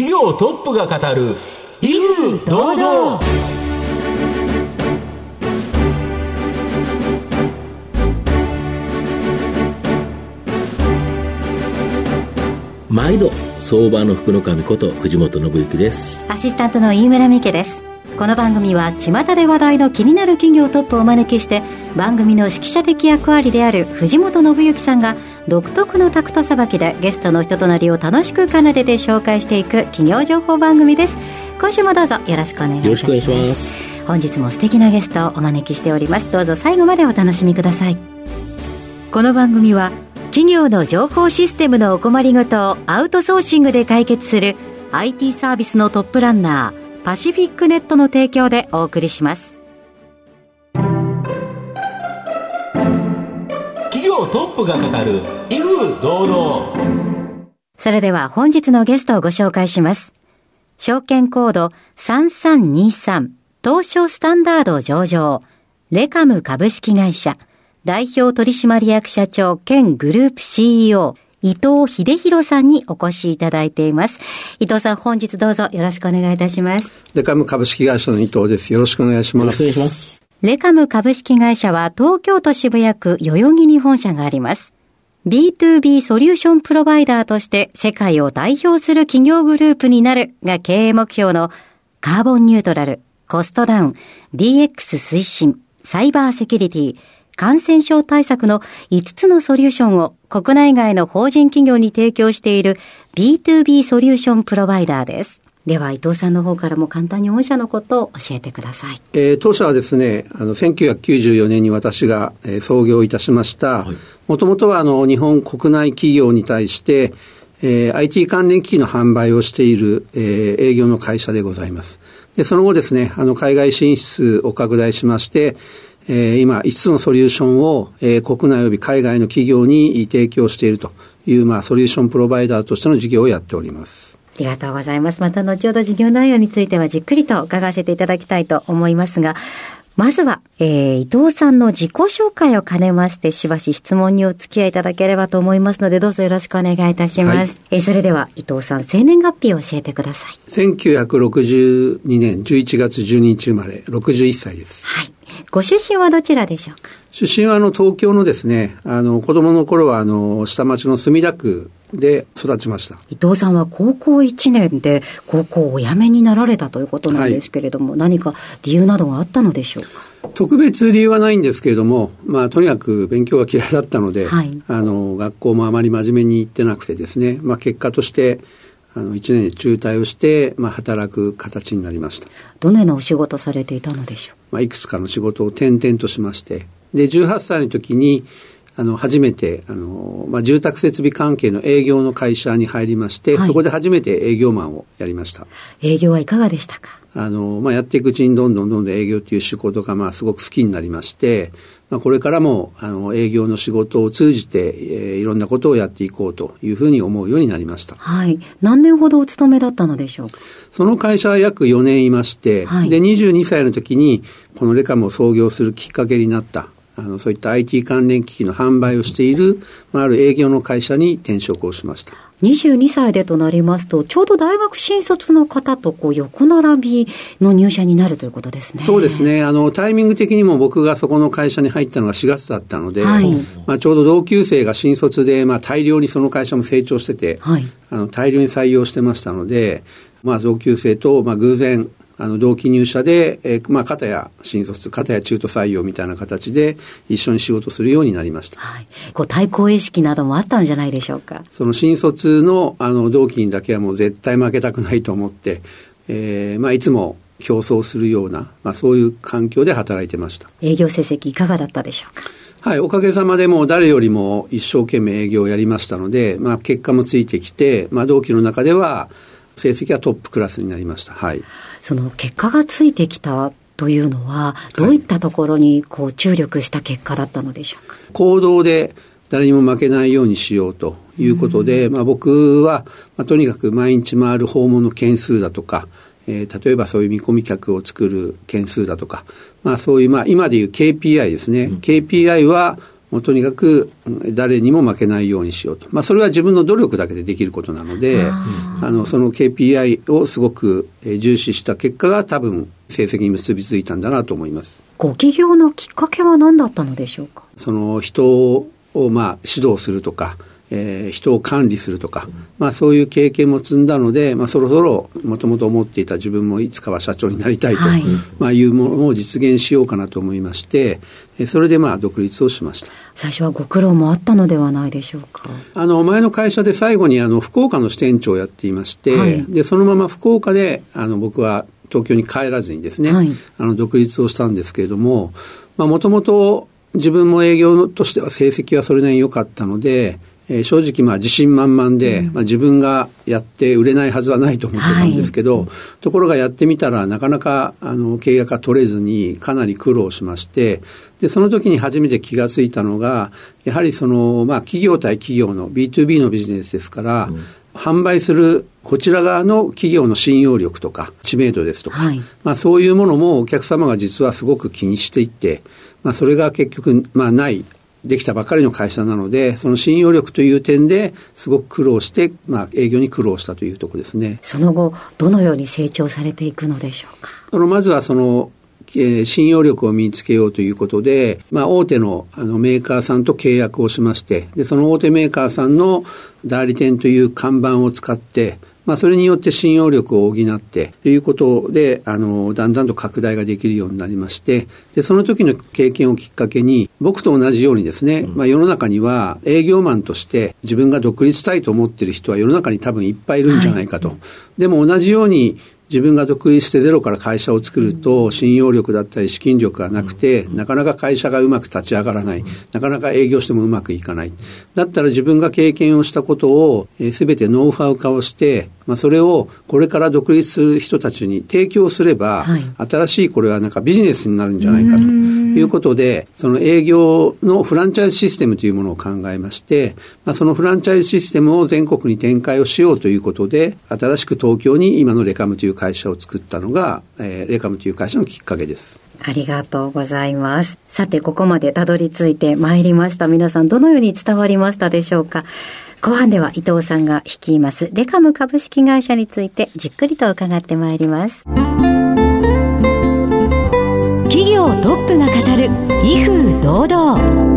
企業トップが語る威風堂々。毎度相場の福の神こと藤本信之です。アシスタントの飯村美希ですこの番組は巷で話題の気になる企業トップをお招きして番組の指揮者的役割である藤本信之さんが独特のタクトさばきでゲストの人となりを楽しく奏でて紹介していく企業情報番組です。今週もどうぞよろしくお願いします。本日も素敵なゲストをお招きしております。どうぞ最後までお楽しみくださいこの番組は企業の情報システムのお困りごとをアウトソーシングで解決する IT サービスのトップランナーパシフィックネットの提供でお送りします。企業トップが語る、威風堂々。それでは本日のゲストをご紹介します。証券コード3323東証スタンダード上場、レカム株式会社、代表取締役社長兼グループ CEO、伊藤秀弘さんにお越しいただいています。伊藤さん、本日どうぞよろしくお願いいたします。レカム株式会社の伊藤です。よろしくお願いします。よろしくお願いします。レカム株式会社は東京都渋谷区代々木に本社があります。B2B ソリューションプロバイダーとして世界を代表する企業グループになるが経営目標のカーボンニュートラル、コストダウン、DX 推進、サイバーセキュリティ、感染症対策の5つのソリューションを国内外の法人企業に提供している B2B ソリューションプロバイダーです。では伊藤さんの方からも簡単に御社のことを教えてください。えー、当社はですね、あの1994年に私が、えー、創業いたしました。もともとはあの日本国内企業に対して、えー、IT 関連機器の販売をしている、えー、営業の会社でございます。で、その後ですね、あの海外進出を拡大しまして、えー、今、5つのソリューションを、えー、国内及び海外の企業に提供しているという、まあ、ソリューションプロバイダーとしての事業をやっております。ありがとうございます。また後ほど事業内容についてはじっくりと伺わせていただきたいと思いますが、まずは、えー、伊藤さんの自己紹介を兼ねまして、しばし質問にお付き合いいただければと思いますので、どうぞよろしくお願いいたします。はい、えー、それでは、伊藤さん、生年月日を教えてください。1962年11月12日生まれ、61歳です。はい。ご出身はどちらでしょうか？出身はあの東京のですね、あの子供の頃はあの下町の墨田区で育ちました。伊藤さんは高校1年で高校をお辞めになられたということなんですけれども、はい、何か理由などがあったのでしょうか？特別理由はないんですけれども、まあ、とにかく勉強が嫌いだったので、はい、あの学校もあまり真面目に行ってなくてですね、まあ、結果としてあの1年で中退をして、まあ、働く形になりました。どのようなお仕事されていたのでしょう、まあ、いくつかの仕事を転々としまして。で18歳の時にあの初めてあの、まあ、住宅設備関係の営業の会社に入りまして、はい、そこで初めて営業マンをやりました。営業はいかがでしたか？あの、まあ、やっていくうちにどんどんどんどん営業という仕事がまあすごく好きになりまして、まあ、これからもあの営業の仕事を通じて、えー、いろんなことをやっていこうというふうに思うようになりました。はい。何年ほどお勤めだったのでしょうか？その会社は約4年いまして、はい、で、22歳の時にこのレカムを創業するきっかけになったあのそういった IT 関連機器の販売をしている、まあ、ある営業の会社に転職をしました。22歳でとなりますと、ちょうど大学新卒の方とこう横並びの入社になるということですね。そうですね。あの、タイミング的にも僕がそこの会社に入ったのが4月だったので、はい、まあ、ちょうど同級生が新卒で、まあ、大量にその会社も成長してて、はい、あの大量に採用してましたので、まあ、同級生と、まあ、偶然、あの同期入社で、えー、まあ、片や新卒、片や中途採用みたいな形で一緒に仕事するようになりました。はい。こう対抗意識などもあったんじゃないでしょうか。その新卒のあの同期にだけはもう絶対負けたくないと思って、えー、まあいつも競争するような、まあそういう環境で働いてました。営業成績いかがだったでしょうか？はい、おかげさまでも誰よりも一生懸命営業をやりましたので、まあ結果もついてきて、まあ同期の中では成績はトップクラスになりました。はい。その結果がついてきたというのは、どういったところにこう注力した結果だったのでしょうか？行動で誰にも負けないようにしようということで、まあ、僕は、まあ、とにかく毎日回る訪問の件数だとか、えー、例えばそういう見込み客を作る件数だとか、まあ、そういう、まあ、今でいう KPI ですね、うん、KPI はもうとにかく誰にも負けないようにしようと。まあ、それは自分の努力だけでできることなので、あの、その KPI をすごく重視した結果が多分成績に結びついたんだなと思います。ご起業のきっかけは何だったのでしょうか？その人をまあ指導するとか、えー、人を管理するとか、まあ、そういう経験も積んだので、まあ、そろそろもともと思っていた自分もいつかは社長になりたいと、はい、まあ、いうものを実現しようかなと思いましてそれでまあ独立をしました。最初はご苦労もあったのではないでしょうか。あの前の会社で最後にあの福岡の支店長をやっていまして、はい、でそのまま福岡であの僕は東京に帰らずにですね、はい、あの独立をしたんですけれどももともと自分も営業としては成績はそれなりに良かったので、えー、正直まあ自信満々で、うん、まあ、自分がやって売れないはずはないと思ってたんですけど、はい、ところがやってみたらなかなかあの契約が取れずにかなり苦労しましてでその時に初めて気がついたのがやはりその、まあ、企業対企業の B2B のビジネスですから、うん。販売するこちら側の企業の信用力とか知名度ですとか、はい、まあそういうものもお客様が実はすごく気にしていて、まあ、それが結局、まあ、ない、できたばかりの会社なので、その信用力という点ですごく苦労して、まあ、営業に苦労したというところですね。その後、どのように成長されていくのでしょうか？そのまずはそのえー、信用力を身につけようということで、まあ、大手のあのメーカーさんと契約をしまして、で、その大手メーカーさんの代理店という看板を使って、まあ、それによって信用力を補ってということで、あの、だんだんと拡大ができるようになりまして、で、その時の経験をきっかけに、僕と同じようにですね、まあ、世の中には営業マンとして自分が独立したいと思っている人は世の中に多分いっぱいいるんじゃないかと。はい、でも同じように自分が独立してゼロから会社を作ると、信用力だったり資金力がなくて、なかなか会社がうまく立ち上がらない。なかなか営業してもうまくいかない。だったら自分が経験をしたことを、す、べ、てノウハウ化をして、まあ、それをこれから独立する人たちに提供すれば、はい、新しいこれはなんかビジネスになるんじゃないかということで、その営業のフランチャイズシステムというものを考えまして、まあ、そのフランチャイズシステムを全国に展開をしようということで、新しく東京に今のレカムという会社を作ったのが、えー、レカムという会社のきっかけです。ありがとうございます。さて、ここまでたどり着いてまいりました。皆さん、どのように伝わりましたでしょうか？後半では伊藤さんが率いますレカム株式会社についてじっくりと伺ってまいります。企業トップが語る威風堂々。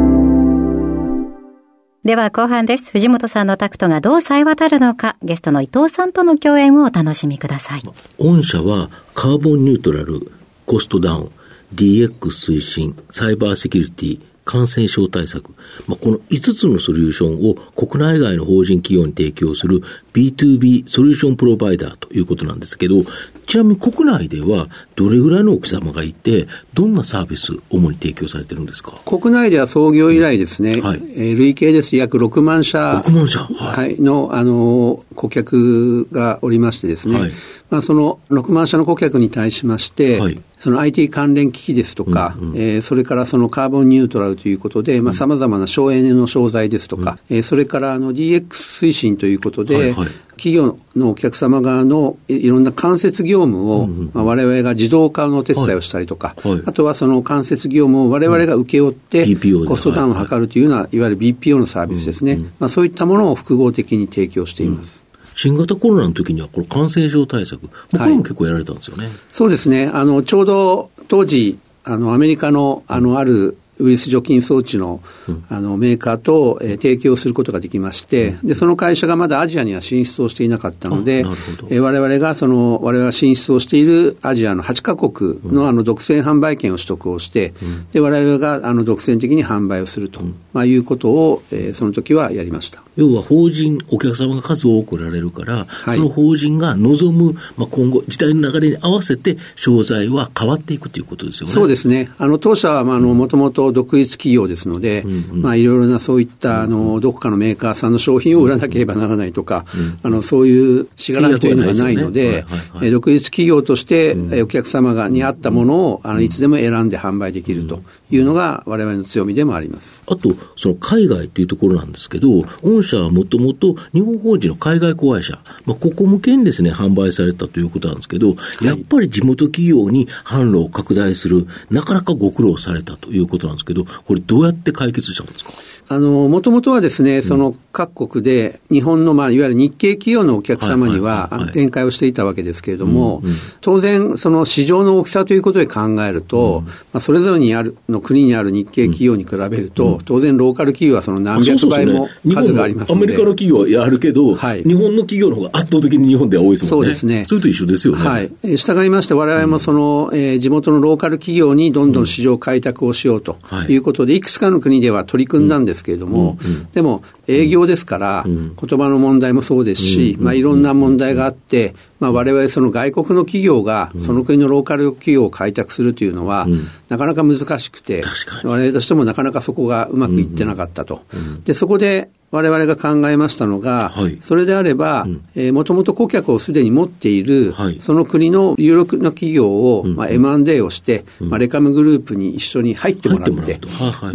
では後半です。藤本さんのタクトがどう冴え渡るのか、ゲストの伊藤さんとの共演をお楽しみください。御社はカーボンニュートラル、コストダウン、DX 推進、サイバーセキュリティ、感染症対策、まあ、この5つのソリューションを国内外の法人企業に提供する B2B ソリューションプロバイダーということなんですけど、ちなみに国内ではどれぐらいのお客様がいて、どんなサービス、主に提供されてるんですか？国内では創業以来ですね、うん、はい、えー、累計です。約6万社。6万社、はい、の、あの、顧客がおりましてですね、はい。まあ、その6万社の顧客に対しまして、はい、その IT 関連機器ですとか、うんうん、えー、それからそのカーボンニュートラルということで、さまざ、まな省エネの商材ですとか、うん、えー、それからあの DX 推進ということで、はいはい。企業のお客様側のいろんな間接業務を、うんうんまあ、我々が自動化のお手伝いをしたりとか、はい。はい、あとはその間接業務を我々が請け負って、コストダウンを図るというような、はい、いわゆる BPO のサービスですね、うんうん、まあ、そういったものを複合的に提供しています。うん新型コロナの時には、これ、感染症対策、これも結構やられたんですよね、はい、そうですね、あのちょうど当時、あのアメリカのあのあるウイルス除菌装置の,、あのメーカーと、えー、提供することができまして、で、その会社がまだアジアには進出をしていなかったので、えー、我々がその、我々が進出をしているアジアの8カ国のあの独占販売権を取得をして、で、我々があの独占的に販売をすると、まあ、いうことを、えー、その時はやりました。要は法人、お客様が数多くおられるから、はい、その法人が望む、まあ、今後、時代の流れに合わせて、商材は変わっていくということですよね。そうですね。あの、当社は、まあ、あの、もともと独立企業ですので、うんうん、まあ、いろいろなそういった、あの、どこかのメーカーさんの商品を売らなければならないとか、うん。うん、あの、そういうしがらみというのがないので、ね。独立企業として、お客様がに合ったものを、あの、いつでも選んで販売できるというのが、我々の強みでもあります。あと、その海外というところなんですけど、御社はもともと日本法人の海外子会社、まあ、ここ向けにですね、販売されたということなんですけど、やっぱり地元企業に販路を拡大する、なかなかご苦労されたということなんなんですけど、これどうやって解決したんですか？あの、もともとはですね、その各国で日本の、まあ、いわゆる日系企業のお客様には展開をしていたわけですけれども、当然、その市場の大きさということで考えると、まあ、それぞれにある、の国にある日系企業に比べると、当然ローカル企業はその何百倍も数がありますので。アメリカの企業はやるけど、はい、日本の企業の方が圧倒的に日本では多いですもんね。そうですね。それと一緒ですよね。はい。従いまして、我々もその、えー、地元のローカル企業にどんどん市場開拓をしようということで、いくつかの国では取り組んだんですけれども、でも営業ですから、言葉の問題もそうですし、まあ、いろんな問題があって、まあ、我々その外国の企業がその国のローカル企業を開拓するというのは、なかなか難しくて、我々としてもなかなかそこがうまくいってなかったと。でそこで我々が考えましたのが、はい、それであれば、もともと顧客をすでに持っている、はい、その国の有力な企業を、まあ、M&A をして、うん、まあ、レカムグループに一緒に入ってもらって、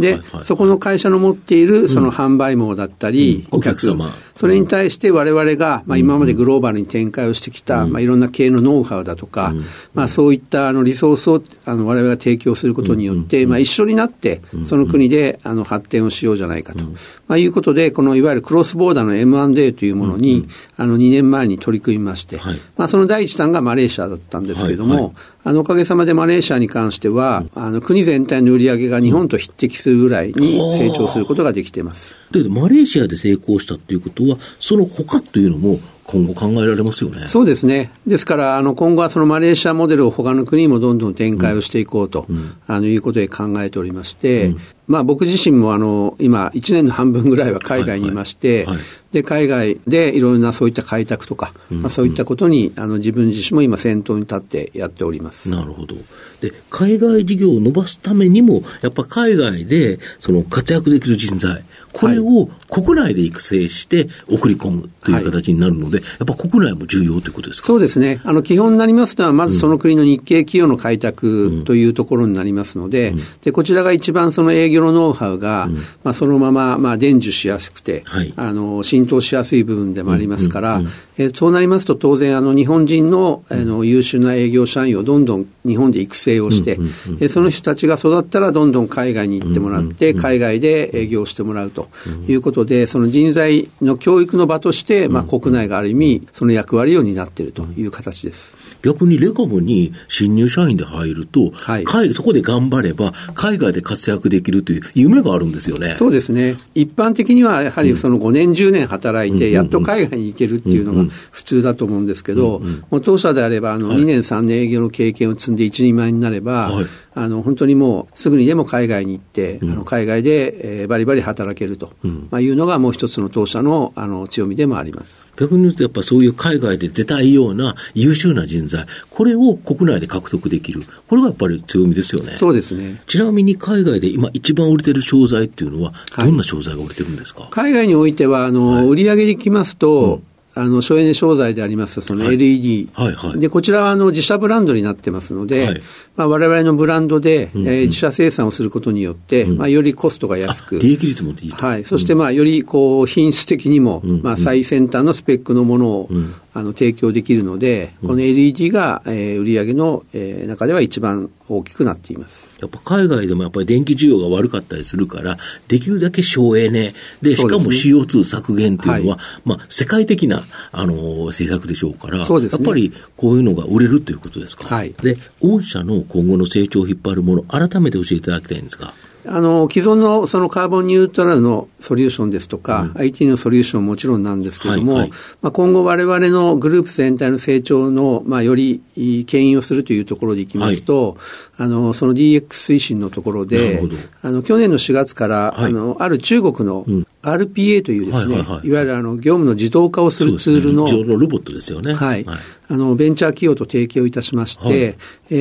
で、そこの会社の持っているその販売網だったり、うん、お客様、それに対して我々が、まあ、今までグローバルに展開をしてきた、まあ、いろんな経営のノウハウだとか、まあ、そういったあのリソースをあの我々が提供することによって、まあ、一緒になって、その国であの発展をしようじゃないかと、まあ、いうことで、このいわゆるクロスボーダーの M&A というものに、あの2年前に取り組みまして、はい、まあ、その第一弾がマレーシアだったんですけれども、あのおかげさまでマレーシアに関しては、うん、あの国全体の売り上げが日本と匹敵するぐらいに成長することができています。でマレーシアで成功したということは、その他というのも今後考えられますよね。そうですね。ですから、あの、今後はそのマレーシアモデルを他の国にもどんどん展開をしていこうと、うん、あの、いうことで考えておりまして、うん、まあ僕自身もあの、今、1年の半分ぐらいは海外にいまして、はいはいはい、で、海外でいろんなそういった開拓とか、うん、まあそういったことに、あの、自分自身も今先頭に立ってやっております。なるほど。で、海外事業を伸ばすためにも、やっぱ海外で、その活躍できる人材、これを国内で育成して送り込むという形になるので、はい、やっぱ国内も重要ということですか？そうですね。あの、基本になりますのは、まずその国の日系企業の開拓というところになりますので、うん、で、こちらが一番その営業のノウハウが、うん、まあ、そのまま、まあ、伝授しやすくて、はい、あの、浸透しやすい部分でもありますから、えそうなりますと当然、あの、日本人の、あの、優秀な営業社員をどんどん日本で育成をして、えその人たちが育ったらどんどん海外に行ってもらって、海外で営業してもらうということで、その人材の教育の場として、まあ、国内がある意味、その役割を担っているという形です。逆にレカムに新入社員で入ると、はい、そこで頑張れば、海外で活躍できるという夢があるんですよね。そうですね。一般的にはやはりその5年、10年働いて、やっと海外に行けるっていうのが普通だと思うんですけど、もう当社であれば、あの2年、3年営業の経験を積んで一人前になれば、はいあの本当にもうすぐにでも海外に行って、うん、あの海外で、えー、バリバリ働けると、うん、まあ、いうのがもう一つの当社のあの強みでもあります。逆に言うと、やっぱそういう海外で出たいような優秀な人材、これを国内で獲得できる、これがやっぱり強みですよね。そうですね。ちなみに海外で今一番売れてる商材っていうのは、どんな商材が売れてるんですか、はい、海外においては、あの、はい、売上でいきますと、うんあの省エネ商材でありますその LED、はい。はいはい、でこちらはあの自社ブランドになってますので、はい。まあ、我々のブランドで、うんうん、えー、自社生産をすることによって、うん、まあ、よりコストが安く、利益率もいいはい、そして、まあ、よりこう品質的にも、うん、まあ、最先端のスペックのものを、うんあの提供できるので、この LED が、えー、売上の、えー、中では一番大きくなっています。やっぱ海外でもやっぱり電気需要が悪かったりするから、できるだけ省エネ、で、しかも CO2 削減っていうのは、はい、まあ、世界的な、あの政策でしょうから、ね、やっぱりこういうのが売れるということですか？はい、で、御社の今後の成長を引っ張るもの、改めて教えていただきたいんですか。あの既存のそのカーボンニュートラルのソリューションですとか、うん、IT のソリューションももちろんなんですけれども、はい。はい、まあ、今後、われわれのグループ全体の成長の、まあ、より牽引をするというところでいきますと、はい、あのその DX 推進のところで、あの去年の4月から、はい、あのある中国の RPA というですね、はいはいはい、い。わゆるあの業務の自動化をするツールの、ね、のロボットですよね。はい。はい、あの、ベンチャー企業と提携をいたしまして、はい、え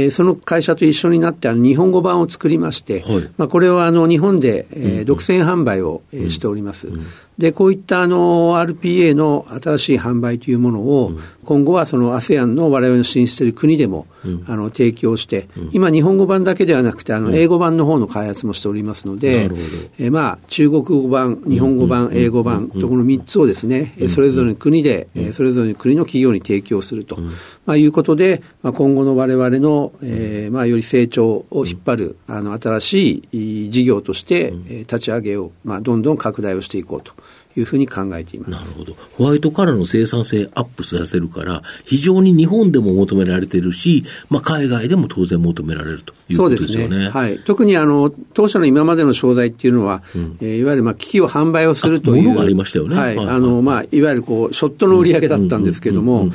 ー、その会社と一緒になってあの日本語版を作りまして、はい、まあ、これはあの日本で、えー、独占販売を、えー、しております。うん。うんで、こういったあの RPA の新しい販売というものを、今後はその ASEAN の我々の進出している国でも、あの提供して、今日本語版だけではなくてあの英語版の方の開発もしておりますので、えまあ中国語版日本語版英語版とこの3つをですね、それぞれの国で、それぞれの国の企業に提供すると、まあ、いうことで、まあ、今後のわれわれの、えーまあ、より成長を引っ張るあの新しい事業として、立ち上げを、まあ、どんどん拡大をしていこうというふうに考えています。なるほど。ホワイトカラーの生産性アップさせるから、非常に日本でも求められてるし、まあ、海外でも当然求められるということですよね。そうですね。はい。特にあの、当社の今までの商材っていうのは、うん、えー、いわゆるまあ機器を販売をするという。ものがありましたよね。はい。あの、まあ、いわゆるこう、ショットの売り上げだったんですけども、こ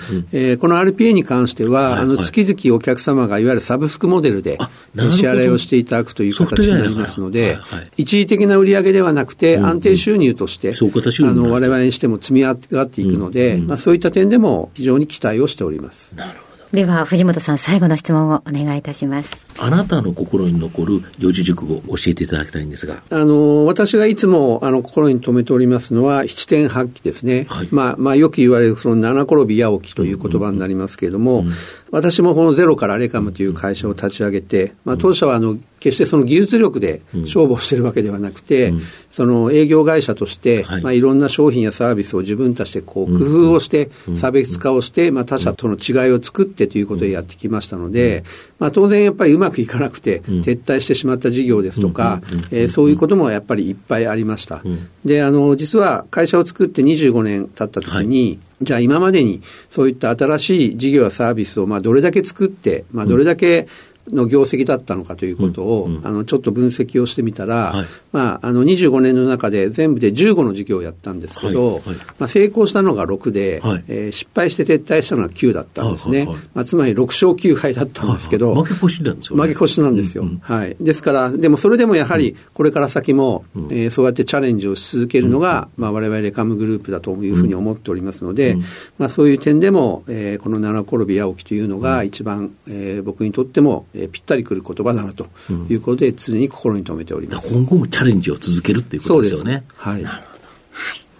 の RPA に関しては、はい、あの、月々お客様がいわゆるサブスクモデルで支払いをしていただくという形になりますので、一時的な売り上げではなくて、安定収入として、あの、我々にしても積み上がっていくので、まあ、そういった点でも非常に期待をしております。なるほど。では、藤本さん、最後の質問をお願いいたします。あなたの心に残る四字熟語、教えていただきたいんですが。あの、私がいつも、あの、心に留めておりますのは、七点八起ですね。はい、まあ、まあ、よく言われる、その七転び八起きという言葉になりますけれども、うんうんうん私もこのゼロからレカムという会社を立ち上げて、まあ、当社はあの決してその技術力で勝負をしているわけではなくて、うん、その営業会社として、はい。まあ、いろんな商品やサービスを自分たちでこう工夫をして、差別化をして、まあ、他社との違いを作ってということでやってきましたので、まあ、当然やっぱりうまくいかなくて、撤退してしまった事業ですとか、えー、そういうこともやっぱりいっぱいありました。で、あの、実は会社を作って25年経った時に、はいじゃあ今までにそういった新しい事業やサービスをまあどれだけ作って、まあ、どれだけの業績だったのかということを、うんうん、あのちょっと分析をしてみたら、はい、まあ、あの25年の中で全部で15の事業をやったんですけど、はいはい、まあ、成功したのが6で、はい、えー、失敗して撤退したのが9だったんですね、まあ、つまり6勝9敗だったんですけど、負け越しなんですよ、ね、負け越しなんですよ、うんうん、はい、ですから、でもそれでもやはりこれから先も、うん、えー、そうやってチャレンジをし続けるのが、うん、まあ、我々レカムグループだというふうに思っておりますので、うん、まあ、そういう点でも、えー、この七転び八起きというのが一番、えー、僕にとっても、えー、ぴったりくる言葉だなということで、常に心に留めております。今後もチャレンジを続けるっていうことですよね。はい。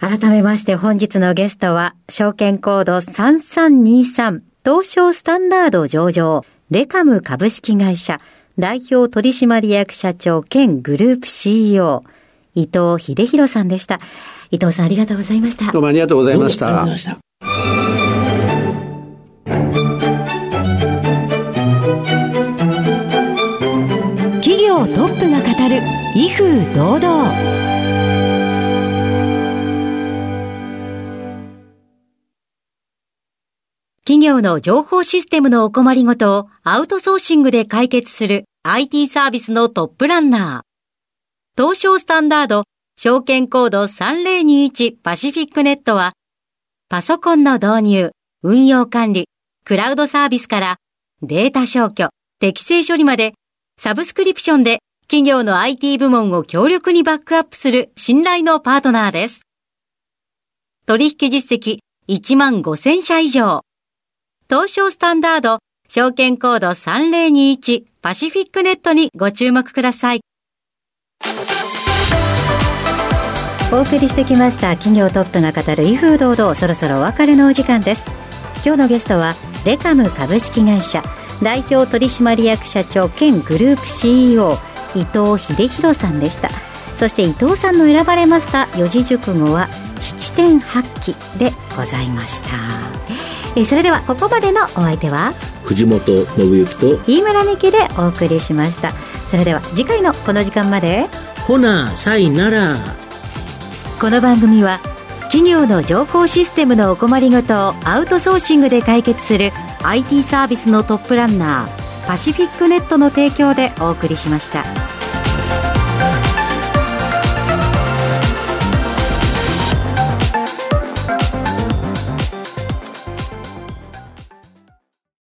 改めまして本日のゲストは、証券コード3323東証スタンダード上場、レカム株式会社代表取締役社長兼グループ CEO、伊藤秀弘さんでした。伊藤さんありがとうございました。どうもありがとうございました。風堂々企業の情報システムのお困りごとをアウトソーシングで解決する IT サービスのトップランナー。東証スタンダード証券コード3021パシフィックネットはパソコンの導入、運用管理、クラウドサービスからデータ消去、適正処理までサブスクリプションで企業の IT 部門を強力にバックアップする信頼のパートナーです。取引実績1万5000社以上。東証スタンダード証券コード3021パシフィックネットにご注目ください。お送りしてきました企業トップが語る威風堂々そろそろお別れのお時間です。今日のゲストはレカム株式会社代表取締役社長兼グループ CEO 伊藤秀弘さんでした。そして伊藤さんの選ばれました四字熟語は七点八起でございました。えそれではここまでのお相手は藤本信之と飯村美希でお送りしました。それでは次回のこの時間まで。ほなさいなら。この番組は企業の情報システムのお困りごとをアウトソーシングで解決する IT サービスのトップランナーパシフィックネットの提供でお送りしました。